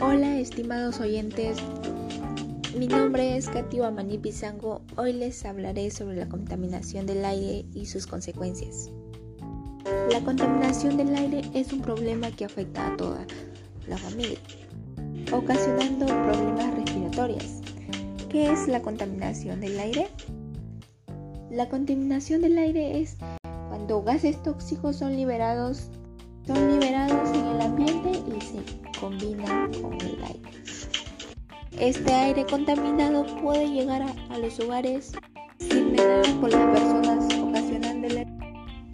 Hola estimados oyentes, mi nombre es Katia Amani Pizango. Hoy les hablaré sobre la contaminación del aire y sus consecuencias. La contaminación del aire es un problema que afecta a toda la familia, ocasionando problemas respiratorios. ¿Qué es la contaminación del aire? La contaminación del aire es cuando gases tóxicos son liberados son liberados en el ambiente combinan con el aire. Este aire contaminado puede llegar a, los hogares sin por las personas ocasionándole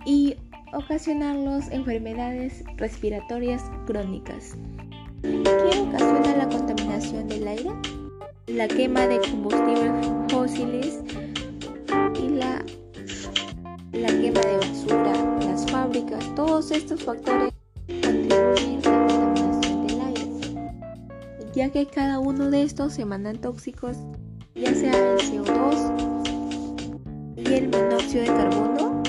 y ocasionarlos enfermedades respiratorias crónicas. ¿Qué ocasiona la contaminación del aire? La quema de combustibles fósiles y la, la quema de basura, todos estos factores ya que cada uno de estos emanan tóxicos, ya sea el CO2 y el monóxido de carbono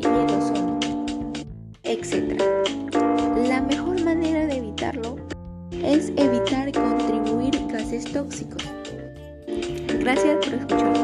y el ozono, etc. La mejor manera de evitarlo es evitar contribuir gases tóxicos. Gracias por escucharnos.